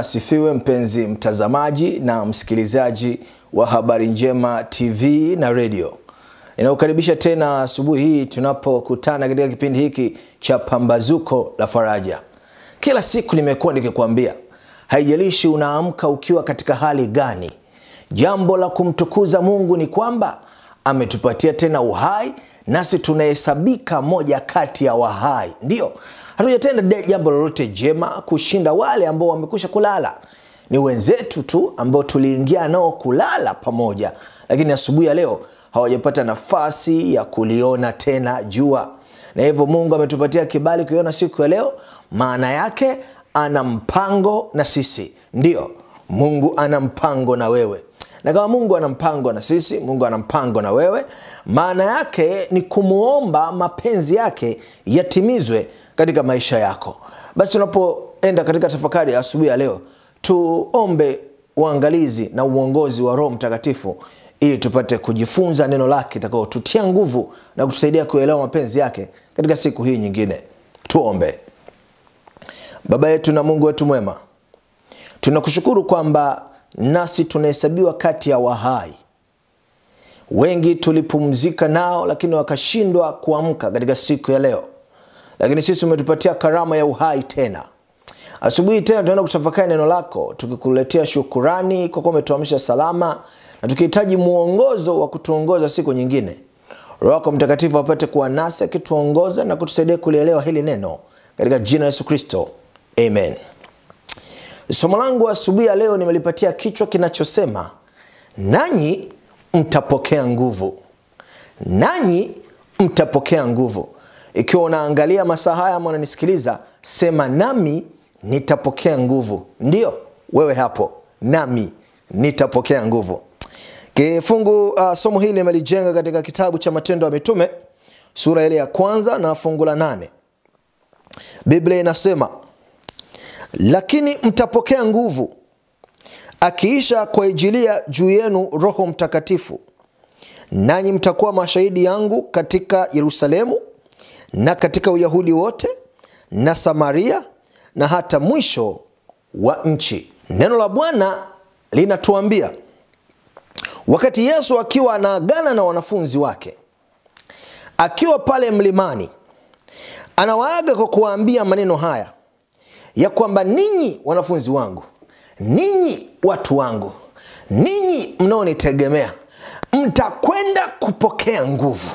Asifiwe, mpenzi mtazamaji na msikilizaji wa Habari Njema TV na redio. Ninakukaribisha tena asubuhi hii tunapokutana katika kipindi hiki cha Pambazuko la Faraja. Kila siku nimekuwa nikikwambia, haijalishi unaamka ukiwa katika hali gani, jambo la kumtukuza Mungu ni kwamba ametupatia tena uhai, nasi tunahesabika moja kati ya wahai. Ndiyo, hatujatenda jambo lolote jema kushinda wale ambao wamekwisha kulala. Ni wenzetu tu ambao tuliingia nao kulala pamoja, lakini asubuhi ya leo hawajapata nafasi ya kuliona tena jua, na hivyo Mungu ametupatia kibali kuiona siku ya leo. Maana yake ana mpango na sisi. Ndiyo, Mungu ana mpango na wewe na kama Mungu ana mpango na sisi, Mungu ana mpango na wewe, maana yake ni kumwomba mapenzi yake yatimizwe katika maisha yako. Basi tunapoenda katika tafakari asubuhi ya leo, tuombe uangalizi na uongozi wa Roho Mtakatifu ili tupate kujifunza neno lake itakayotutia nguvu na kutusaidia kuelewa mapenzi yake katika siku hii nyingine. Tuombe. Baba yetu na Mungu wetu mwema, tunakushukuru kwamba nasi tunahesabiwa kati ya wahai. Wengi tulipumzika nao, lakini wakashindwa kuamka katika siku ya leo, lakini sisi umetupatia karama ya uhai tena. Asubuhi tena tunaenda kutafakari neno lako, tukikuletea shukurani kwa kuwa umetuamsha salama, na tukihitaji mwongozo wa kutuongoza siku nyingine. Roho Mtakatifu apate kuwa nasi akituongoza na kutusaidia kulielewa hili neno, katika jina Yesu Kristo, amen. Somo langu asubuhi ya leo nimelipatia kichwa kinachosema nanyi mtapokea nguvu, nanyi mtapokea nguvu. Ikiwa unaangalia masaa haya ama unanisikiliza, sema nami nitapokea nguvu. Ndiyo wewe hapo, nami nitapokea nguvu. Kifungu uh, somo hili nimelijenga katika kitabu cha Matendo ya Mitume sura ile ya kwanza na fungu la nane. Biblia inasema lakini mtapokea nguvu akiisha kuajilia juu yenu Roho Mtakatifu, nanyi mtakuwa mashahidi yangu katika Yerusalemu na katika Uyahudi wote na Samaria na hata mwisho wa nchi. Neno la Bwana linatuambia wakati Yesu akiwa anaagana na wanafunzi wake, akiwa pale mlimani, anawaaga kwa kuwaambia maneno haya ya kwamba ninyi wanafunzi wangu, ninyi watu wangu, ninyi mnaonitegemea, mtakwenda kupokea nguvu,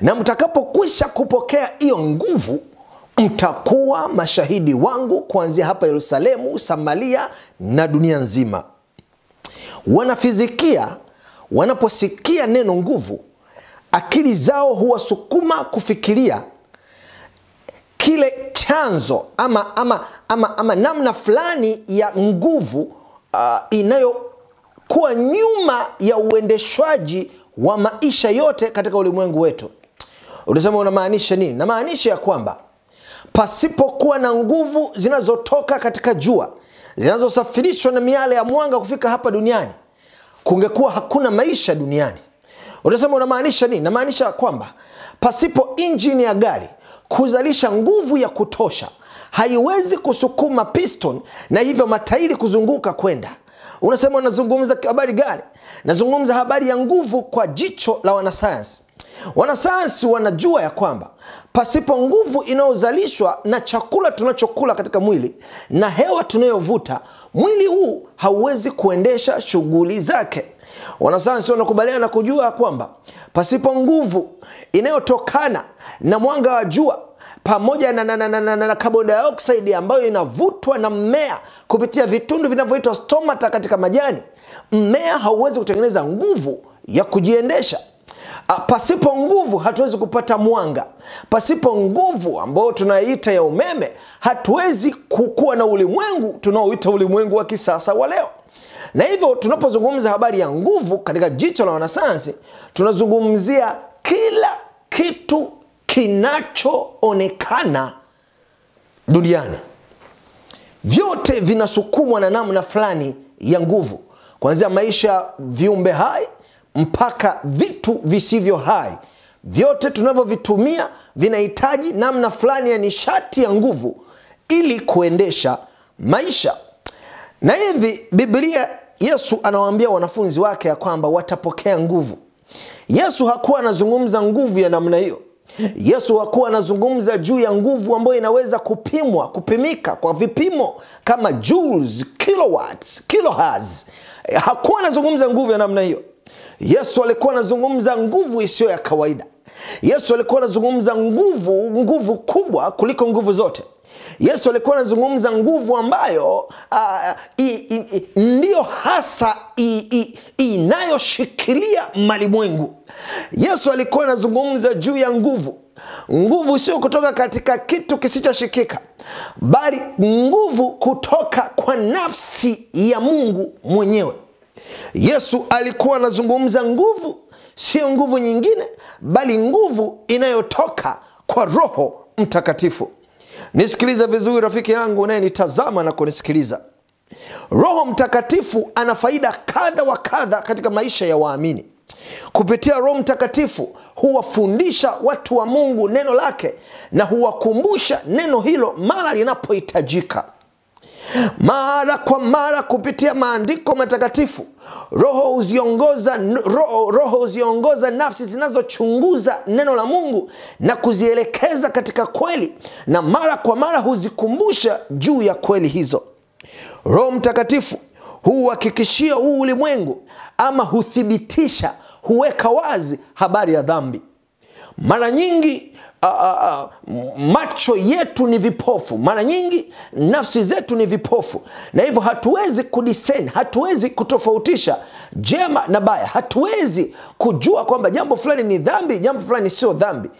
na mtakapokwisha kupokea hiyo nguvu, mtakuwa mashahidi wangu kuanzia hapa Yerusalemu, Samaria na dunia nzima. Wanafizikia wanaposikia neno nguvu, akili zao huwasukuma kufikiria kile chanzo ama, ama, ama, ama namna fulani ya nguvu uh, inayokuwa nyuma ya uendeshwaji wa maisha yote katika ulimwengu wetu. Unasema unamaanisha nini? Namaanisha ya kwamba pasipokuwa na nguvu zinazotoka katika jua zinazosafirishwa na miale ya mwanga kufika hapa duniani, kungekuwa hakuna maisha duniani. Utasema unamaanisha nini? Namaanisha kwamba pasipo injini ya gari kuzalisha nguvu ya kutosha haiwezi kusukuma piston na hivyo matairi kuzunguka kwenda. Unasema unazungumza habari gani? Nazungumza habari ya nguvu kwa jicho la wanasayansi. Wanasayansi wanajua ya kwamba pasipo nguvu inayozalishwa na chakula tunachokula katika mwili na hewa tunayovuta, mwili huu hauwezi kuendesha shughuli zake. Wanasayansi wanakubaliana na kujua kwamba pasipo nguvu inayotokana na mwanga wa jua pamoja na, na, na, na, na, na carbon dioxide ambayo inavutwa na mmea kupitia vitundu vinavyoitwa stomata katika majani, mmea hauwezi kutengeneza nguvu ya kujiendesha. Pasipo nguvu hatuwezi kupata mwanga. Pasipo nguvu ambayo tunaita ya umeme, hatuwezi kukuwa na ulimwengu tunaoita ulimwengu wa kisasa wa leo na hivyo tunapozungumza habari ya nguvu katika jicho la wanasayansi, tunazungumzia kila kitu kinachoonekana duniani. Vyote vinasukumwa na namna fulani ya nguvu, kuanzia maisha viumbe hai mpaka vitu visivyo hai. Vyote tunavyovitumia vinahitaji namna fulani ya nishati ya nguvu ili kuendesha maisha na hivi biblia yesu anawaambia wanafunzi wake ya kwamba watapokea nguvu yesu hakuwa anazungumza nguvu ya namna hiyo yesu hakuwa anazungumza juu ya nguvu ambayo inaweza kupimwa kupimika kwa vipimo kama joules kilowatts kilohertz. Hakuwa anazungumza nguvu ya namna hiyo. Yesu alikuwa anazungumza nguvu isiyo ya kawaida. Yesu alikuwa anazungumza nguvu nguvu kubwa kuliko nguvu zote yesu alikuwa anazungumza nguvu ambayo uh, i, i, i, ndiyo hasa inayoshikilia malimwengu. Yesu alikuwa anazungumza juu ya nguvu. Nguvu sio kutoka katika kitu kisichoshikika bali nguvu kutoka kwa nafsi ya mungu mwenyewe. Yesu alikuwa anazungumza nguvu sio nguvu nyingine bali nguvu inayotoka kwa roho mtakatifu nisikilize vizuri rafiki yangu unayenitazama na kunisikiliza. Roho mtakatifu ana faida kadha wa kadha katika maisha ya waamini. Kupitia roho mtakatifu huwafundisha watu wa mungu neno lake na huwakumbusha neno hilo mara linapohitajika mara kwa mara kupitia maandiko matakatifu roho huziongoza roho, roho huziongoza nafsi zinazochunguza neno la mungu na kuzielekeza katika kweli na mara kwa mara huzikumbusha juu ya kweli hizo. Roho mtakatifu huuhakikishia huu ulimwengu ama huthibitisha huweka wazi habari ya dhambi mara nyingi uh, uh, macho yetu ni vipofu. Mara nyingi nafsi zetu ni vipofu. Na hivyo hatuwezi kudisen hatuwezi kutofautisha jema na baya. Hatuwezi kujua kwamba jambo fulani ni dhambi jambo fulani sio dhambi.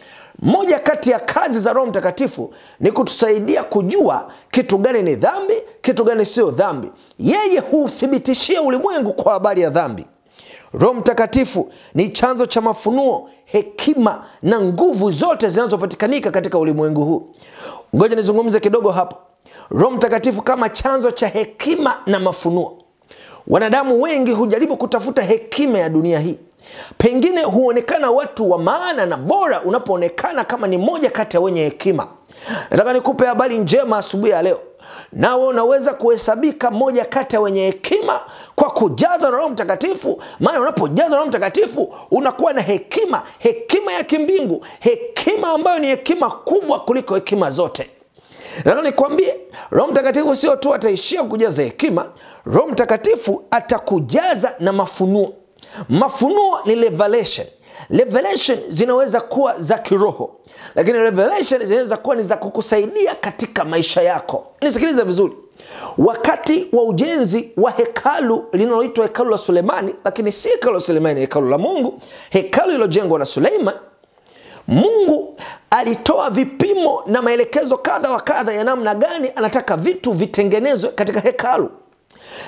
Moja kati ya kazi za roho mtakatifu ni kutusaidia kujua kitu gani ni dhambi kitu gani sio dhambi. Yeye huthibitishia ulimwengu kwa habari ya dhambi roho mtakatifu ni chanzo cha mafunuo hekima na nguvu zote zinazopatikanika katika ulimwengu huu. Ngoja nizungumze kidogo hapo. Roho mtakatifu kama chanzo cha hekima na mafunuo. Wanadamu wengi hujaribu kutafuta hekima ya dunia hii. Pengine huonekana watu wa maana na bora unapoonekana kama ni moja kati ya wenye hekima. Nataka nikupe habari njema asubuhi ya leo nawe unaweza kuhesabika moja kati ya wenye hekima kwa kujazwa na roho mtakatifu. Maana unapojazwa na roho mtakatifu unakuwa na hekima hekima ya kimbingu hekima ambayo ni hekima kubwa kuliko hekima zote. Nataka nikwambie roho mtakatifu sio tu ataishia kujaza hekima roho mtakatifu atakujaza na mafunuo. Mafunuo ni revelation revelation zinaweza kuwa za kiroho lakini revelation zinaweza kuwa ni za kukusaidia katika maisha yako. Nisikilize vizuri. Wakati wa ujenzi wa hekalu linaloitwa hekalu la sulemani lakini si hekalu la sulemani hekalu la mungu hekalu lilojengwa na suleiman mungu alitoa vipimo na maelekezo kadha wa kadha ya namna gani anataka vitu vitengenezwe katika hekalu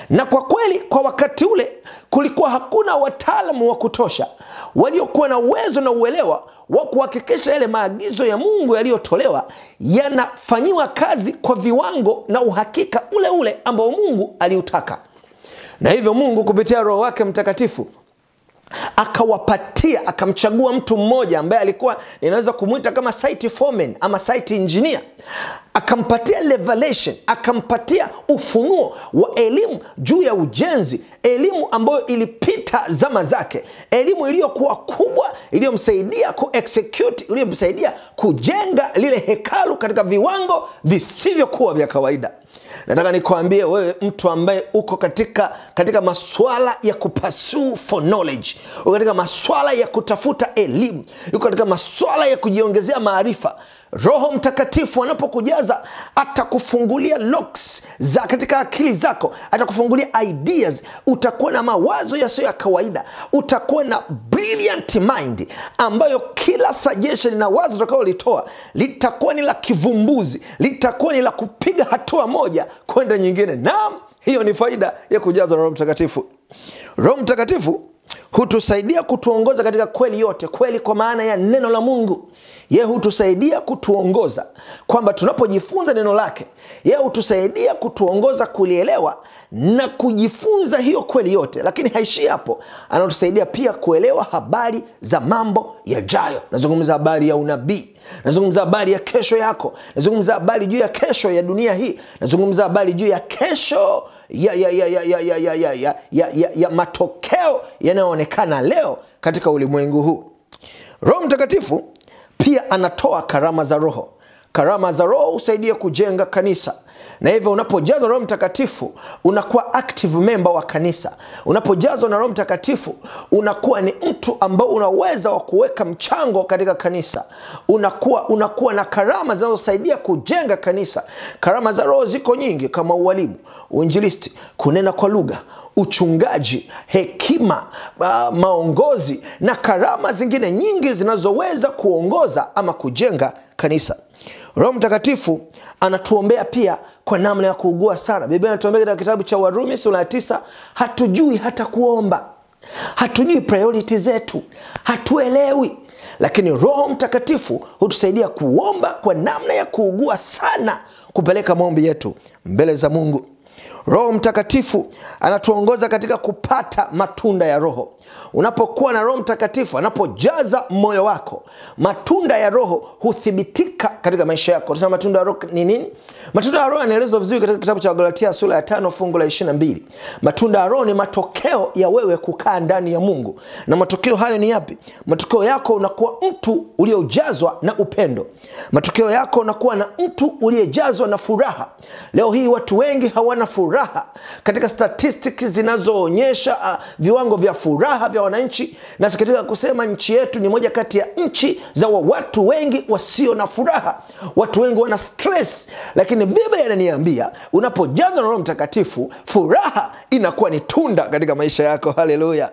na kwa kweli kwa wakati ule kulikuwa hakuna wataalamu wa kutosha waliokuwa na uwezo na uelewa wa kuhakikisha yale maagizo ya mungu yaliyotolewa yanafanyiwa kazi kwa viwango na uhakika ule ule ambao mungu aliutaka. Na hivyo mungu kupitia roho wake mtakatifu akawapatia akamchagua mtu mmoja ambaye alikuwa ninaweza kumwita kama site foreman ama site engineer. Akampatia revelation akampatia ufunuo wa elimu juu ya ujenzi elimu ambayo ilipita zama zake elimu iliyokuwa kubwa iliyomsaidia kuexecute iliyomsaidia kujenga lile hekalu katika viwango visivyokuwa vya kawaida nataka nikwambie wewe mtu ambaye uko katika katika maswala ya kupasuu for knowledge uko katika maswala ya kutafuta elimu uko katika maswala ya kujiongezea maarifa roho mtakatifu anapokujaza atakufungulia locks za katika akili zako atakufungulia ideas. Utakuwa na mawazo yasiyo ya kawaida. Utakuwa na brilliant mind ambayo kila suggestion na wazo utakaolitoa litakuwa ni la kivumbuzi litakuwa ni la kupiga hatua moja kwenda nyingine. Naam hiyo ni faida ya kujazwa na roho mtakatifu. Roho mtakatifu hutusaidia kutuongoza katika kweli yote kweli kwa maana ya neno la mungu. Yeye hutusaidia kutuongoza kwamba tunapojifunza neno lake yeye hutusaidia kutuongoza kulielewa na kujifunza hiyo kweli yote. Lakini haishii hapo anatusaidia pia kuelewa habari za mambo yajayo. Nazungumza habari ya unabii nazungumza habari ya kesho yako nazungumza habari juu ya kesho ya dunia hii nazungumza habari juu ya kesho ya, ya, ya, ya, ya, ya, ya, ya, ya, ya, matokeo yanayoonekana leo katika ulimwengu huu roho mtakatifu pia anatoa karama za roho karama za roho husaidia kujenga kanisa na hivyo unapojazwa roho mtakatifu unakuwa active member wa kanisa. Unapojazwa na roho mtakatifu unakuwa ni mtu ambao unaweza wa kuweka mchango katika kanisa. Unakuwa unakuwa na karama zinazosaidia kujenga kanisa. Karama za roho ziko nyingi kama ualimu uinjilisti kunena kwa lugha uchungaji hekima uh, maongozi na karama zingine nyingi zinazoweza kuongoza ama kujenga kanisa roho mtakatifu anatuombea pia kwa namna ya kuugua sana. Biblia inatuombea katika kitabu cha warumi sura ya tisa hatujui hata kuomba. Hatujui priority zetu. Hatuelewi. Lakini roho mtakatifu hutusaidia kuomba kwa namna ya kuugua sana kupeleka maombi yetu mbele za mungu. Roho mtakatifu anatuongoza katika kupata matunda ya roho unapokuwa na roho mtakatifu anapojaza moyo wako matunda ya roho huthibitika katika maisha yako. Tunasema matunda ya roho ni nini? Matunda ya roho yanaelezwa vizuri katika kitabu cha wagalatia sura ya tano fungu la ishirina mbili. Matunda ya roho ni matokeo ya wewe kukaa ndani ya mungu. Na matokeo hayo ni yapi? Matokeo yako unakuwa mtu uliojazwa na upendo. Matokeo yako unakuwa na mtu uliyejazwa na furaha. Leo hii watu wengi hawana furaha katika statistiki zinazoonyesha uh, viwango vya furaha vya wananchi. Nasikitika kusema nchi yetu ni moja kati ya nchi za wa watu wengi wasio na furaha. Watu wengi wana stress. Lakini biblia inaniambia unapojazwa na roho mtakatifu furaha inakuwa ni tunda katika maisha yako. Haleluya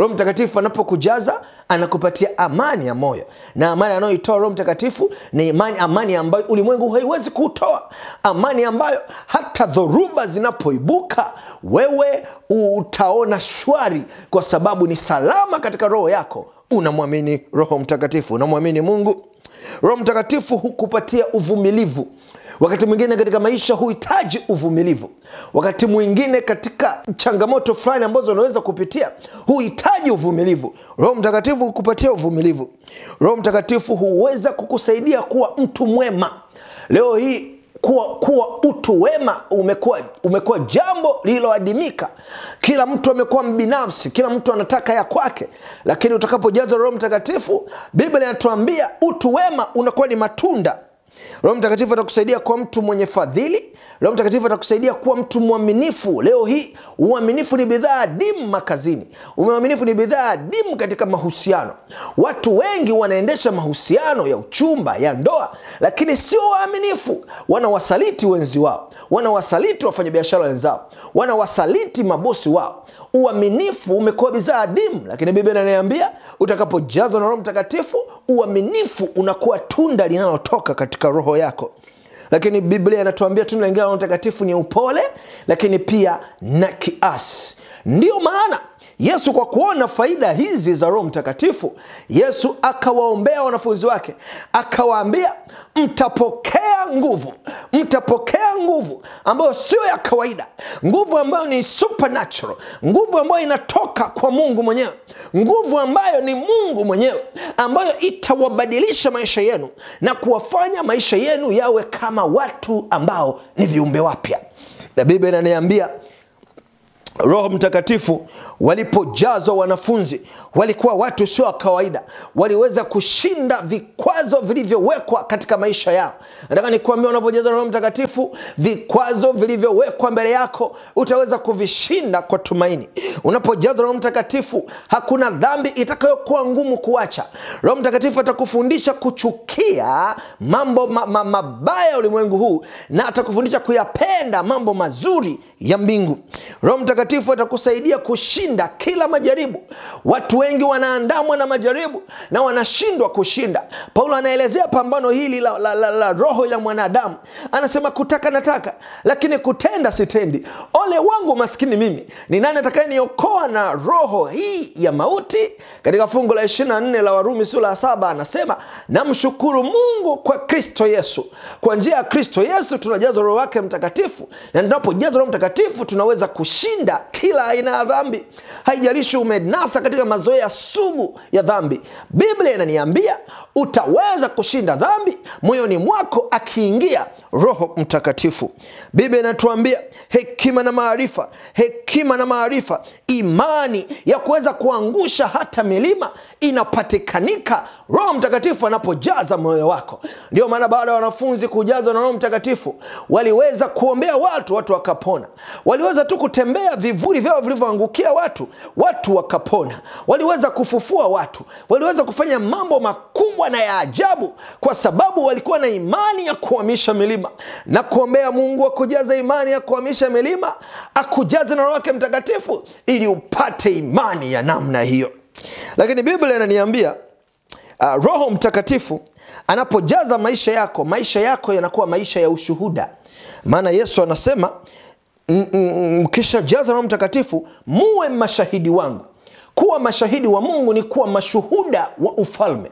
roho mtakatifu anapokujaza anakupatia amani ya moyo. Na amani anayoitoa roho mtakatifu ni imani amani ambayo ulimwengu haiwezi kutoa amani ambayo hata dhoruba zinapoibuka wewe utaona shwari kwa sababu ni salama katika roho yako. Unamwamini roho mtakatifu unamwamini mungu. Roho mtakatifu hukupatia uvumilivu wakati mwingine katika maisha huhitaji uvumilivu. Wakati mwingine katika changamoto fulani ambazo unaweza kupitia huhitaji uvumilivu. Roho mtakatifu hukupatia uvumilivu. Roho mtakatifu huweza kukusaidia kuwa mtu mwema. Leo hii kuwa, kuwa utu wema umekuwa, umekuwa jambo lililoadimika. Kila mtu amekuwa mbinafsi kila mtu anataka ya kwake. Lakini utakapojazwa roho mtakatifu biblia inatuambia utu wema unakuwa ni matunda roho mtakatifu atakusaidia kuwa mtu mwenye fadhili. Roho mtakatifu atakusaidia kuwa mtu mwaminifu. Leo hii uaminifu ni bidhaa adimu makazini uaminifu ni bidhaa adimu katika mahusiano. Watu wengi wanaendesha mahusiano ya uchumba ya ndoa lakini sio waaminifu. Wanawasaliti wenzi wao. Wanawasaliti wafanyabiashara wenzao. Wanawasaliti mabosi wao uaminifu umekuwa bidhaa adimu. Lakini biblia inaniambia utakapojazwa na roho mtakatifu uaminifu unakuwa tunda linalotoka katika roho yako. Lakini biblia inatuambia tunda lingine la mtakatifu ni upole lakini pia na kiasi. Ndiyo maana yesu kwa kuona faida hizi za roho mtakatifu yesu akawaombea wanafunzi wake akawaambia mtapokea nguvu mtapokea nguvu ambayo sio ya kawaida nguvu ambayo ni supernatural nguvu ambayo inatoka kwa mungu mwenyewe nguvu ambayo ni mungu mwenyewe ambayo itawabadilisha maisha yenu na kuwafanya maisha yenu yawe kama watu ambao ni viumbe wapya. Na biblia inaniambia roho mtakatifu walipojazwa wanafunzi walikuwa watu sio wa kawaida. Waliweza kushinda vikwazo vilivyowekwa katika maisha yao. Nataka nikuambia unavyojazwa roho mtakatifu vikwazo vilivyowekwa mbele yako utaweza kuvishinda kwa tumaini. Unapojazwa roho mtakatifu hakuna dhambi itakayokuwa ngumu kuacha. Roho mtakatifu atakufundisha kuchukia mambo ma, ma, mabaya ya ulimwengu huu na atakufundisha kuyapenda mambo mazuri ya mbingu. Roho mtakatifu atakusaidia kushinda kila majaribu. Watu wengi wanaandamwa na majaribu na wanashindwa kushinda. Paulo anaelezea pambano hili la, la, la, la roho ya mwanadamu. Anasema kutaka nataka lakini kutenda sitendi. Ole wangu maskini mimi ni nani atakayeniokoa na roho hii ya mauti? Katika fungu la 24 la warumi sura ya saba anasema namshukuru mungu kwa kristo yesu. Kwa njia ya kristo yesu tunajazwa roho wake mtakatifu na tunapojazwa roho mtakatifu tunaweza kushinda kushinda kila aina ya dhambi. Haijalishi umenasa katika mazoea sugu ya dhambi. Biblia inaniambia utaweza kushinda dhambi moyoni mwako akiingia roho mtakatifu. Biblia inatuambia hekima na maarifa hekima na maarifa. Imani ya kuweza kuangusha hata milima inapatikanika roho mtakatifu anapojaza moyo wako. Ndio maana baada ya wanafunzi kujazwa na roho mtakatifu waliweza kuombea watu watu wakapona. Waliweza tu kutembea vivuli vyao vilivyoangukia watu watu wakapona. Waliweza kufufua watu waliweza kufanya mambo makubwa na ya ajabu kwa sababu walikuwa na imani ya kuhamisha milima. Na kuombea mungu akujaza imani ya kuhamisha milima akujaze na roho mtakatifu ili upate imani ya namna hiyo. Lakini biblia inaniambia uh, roho mtakatifu anapojaza maisha yako maisha yako yanakuwa maisha ya ushuhuda. Maana yesu anasema mkishajaza roho mtakatifu muwe mashahidi wangu. Kuwa mashahidi wa mungu ni kuwa mashuhuda wa ufalme.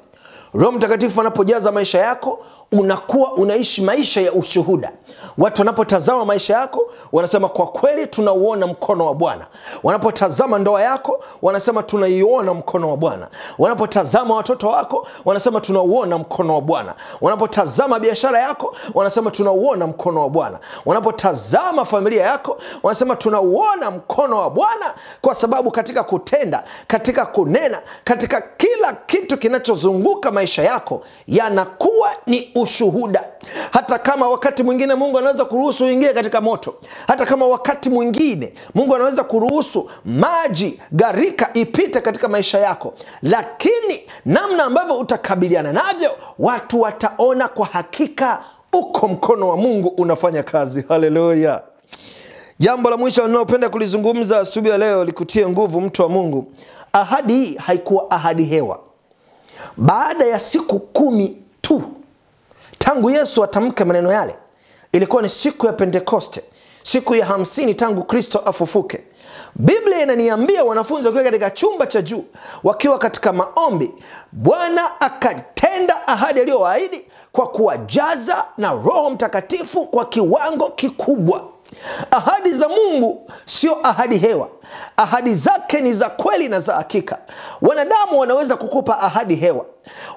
Roho mtakatifu anapojaza maisha yako unakuwa unaishi maisha ya ushuhuda. Watu wanapotazama maisha yako wanasema kwa kweli tunauona mkono wa bwana. Wanapotazama ndoa yako wanasema tunaiona mkono wa bwana. Wanapotazama watoto wako wanasema tunauona mkono wa bwana. Wanapotazama biashara yako wanasema tunauona mkono wa bwana. Wanapotazama familia yako wanasema tunauona mkono wa bwana. Kwa sababu katika kutenda katika kunena katika kila kitu kinachozunguka maisha yako yanakuwa ni ushuhuda. Hata kama wakati mwingine mungu anaweza kuruhusu uingie katika moto hata kama wakati mwingine mungu anaweza kuruhusu maji gharika ipite katika maisha yako lakini namna ambavyo utakabiliana navyo watu wataona kwa hakika uko mkono wa mungu unafanya kazi. Haleluya! Jambo la mwisho linalopenda kulizungumza asubuhi ya leo likutie nguvu mtu wa mungu. Ahadi hii haikuwa ahadi hewa. Baada ya siku kumi tu tangu yesu atamke maneno yale ilikuwa ni siku ya pentekoste siku ya hamsini tangu kristo afufuke. Biblia inaniambia wanafunzi wakiwa katika chumba cha juu wakiwa katika maombi bwana akatenda ahadi aliyowaahidi kwa kuwajaza na roho mtakatifu kwa kiwango kikubwa. Ahadi za mungu sio ahadi hewa. Ahadi zake ni za kweli na za hakika. Wanadamu wanaweza kukupa ahadi hewa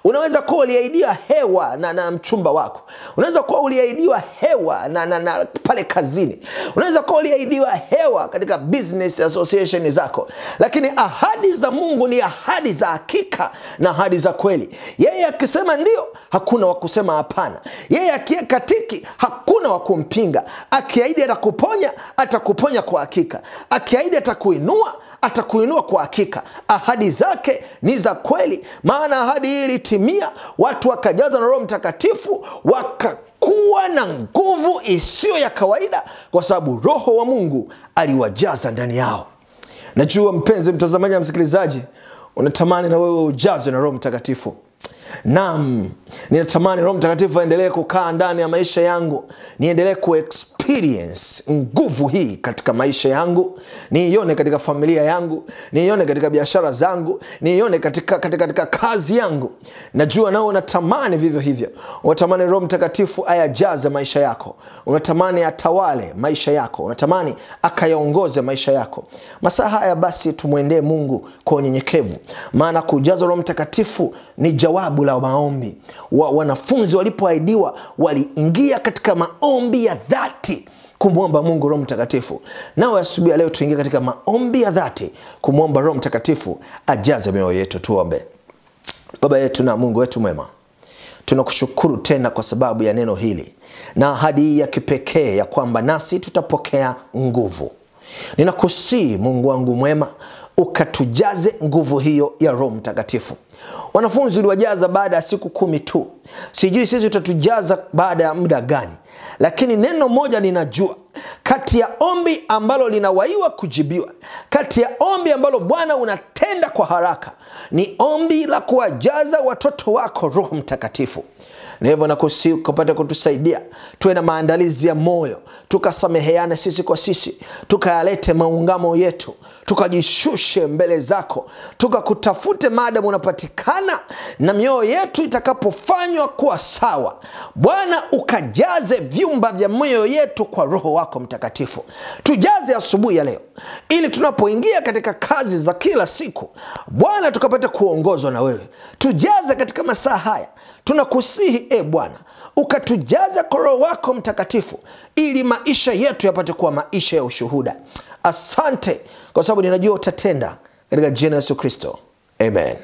unaweza kuwa uliahidiwa hewa na, na mchumba wako. Unaweza kuwa uliahidiwa hewa na, na, na pale kazini. Unaweza kuwa uliahidiwa hewa katika business association zako. Lakini ahadi za mungu ni ahadi za hakika na ahadi za kweli. Yeye akisema ndio hakuna wa kusema hapana. Yeye akiweka tiki hakuna wa kumpinga. Akiahidi atakuponya atakuponya kwa hakika. Akiahidi atakuinua atakuinua kwa hakika. Ahadi zake ni za kweli. Maana ahadi ilitimia watu wakajazwa na roho mtakatifu wakakuwa na nguvu isiyo ya kawaida kwa sababu roho wa mungu aliwajaza ndani yao. Najua mpenzi mtazamaji na msikilizaji unatamani na wewe ujazwe na roho mtakatifu. Nam ninatamani roho mtakatifu aendelee kukaa ndani ya maisha yangu niendelee kuexperience nguvu hii katika maisha yangu niione katika familia yangu niione katika biashara zangu niione katika, katika, katika kazi yangu. Najua nao unatamani vivyo hivyo. Unatamani roho mtakatifu ayajaze maisha yako. Unatamani atawale maisha yako. Unatamani akayaongoze maisha yako. Masaa haya basi tumwendee mungu kwa unyenyekevu. Maana kujazwa roho mtakatifu ni jawabu la maombi. Wa, wanafunzi walipoahidiwa waliingia katika maombi ya dhati kumwomba mungu roho mtakatifu. Nawe asubuhi leo tuingie katika maombi ya dhati kumwomba roho mtakatifu ajaze mioyo yetu tuombe. Baba yetu na mungu wetu mwema tunakushukuru tena kwa sababu ya neno hili na ahadi hii ya kipekee ya kwamba nasi tutapokea nguvu ninakusii mungu wangu mwema ukatujaze nguvu hiyo ya roho mtakatifu. Wanafunzi uliwajaza baada ya siku kumi tu. Sijui sisi utatujaza baada ya muda gani lakini neno moja ninajua kati ya ombi ambalo linawaiwa kujibiwa kati ya ombi ambalo bwana unatenda kwa haraka ni ombi la kuwajaza watoto wako roho mtakatifu. Na hivyo nakusi ukapata kutusaidia tuwe na maandalizi ya moyo tukasameheane sisi kwa sisi tukayalete maungamo yetu tukajishushe mbele zako tukakutafute maadamu unapatikana na mioyo yetu itakapofanywa kuwa sawa. Bwana ukajaze vyumba vya mioyo yetu kwa roho wako mtakatifu. Tujaze asubuhi ya leo ili tunapoingia katika kazi za kila siku bwana tukapata kuongozwa na wewe. Tujaze katika masaa haya tunakusihi e bwana ukatujaza kwa roho wako mtakatifu ili maisha yetu yapate kuwa maisha ya ushuhuda. Asante kwa sababu ninajua utatenda. Katika jina yesu kristo. Amen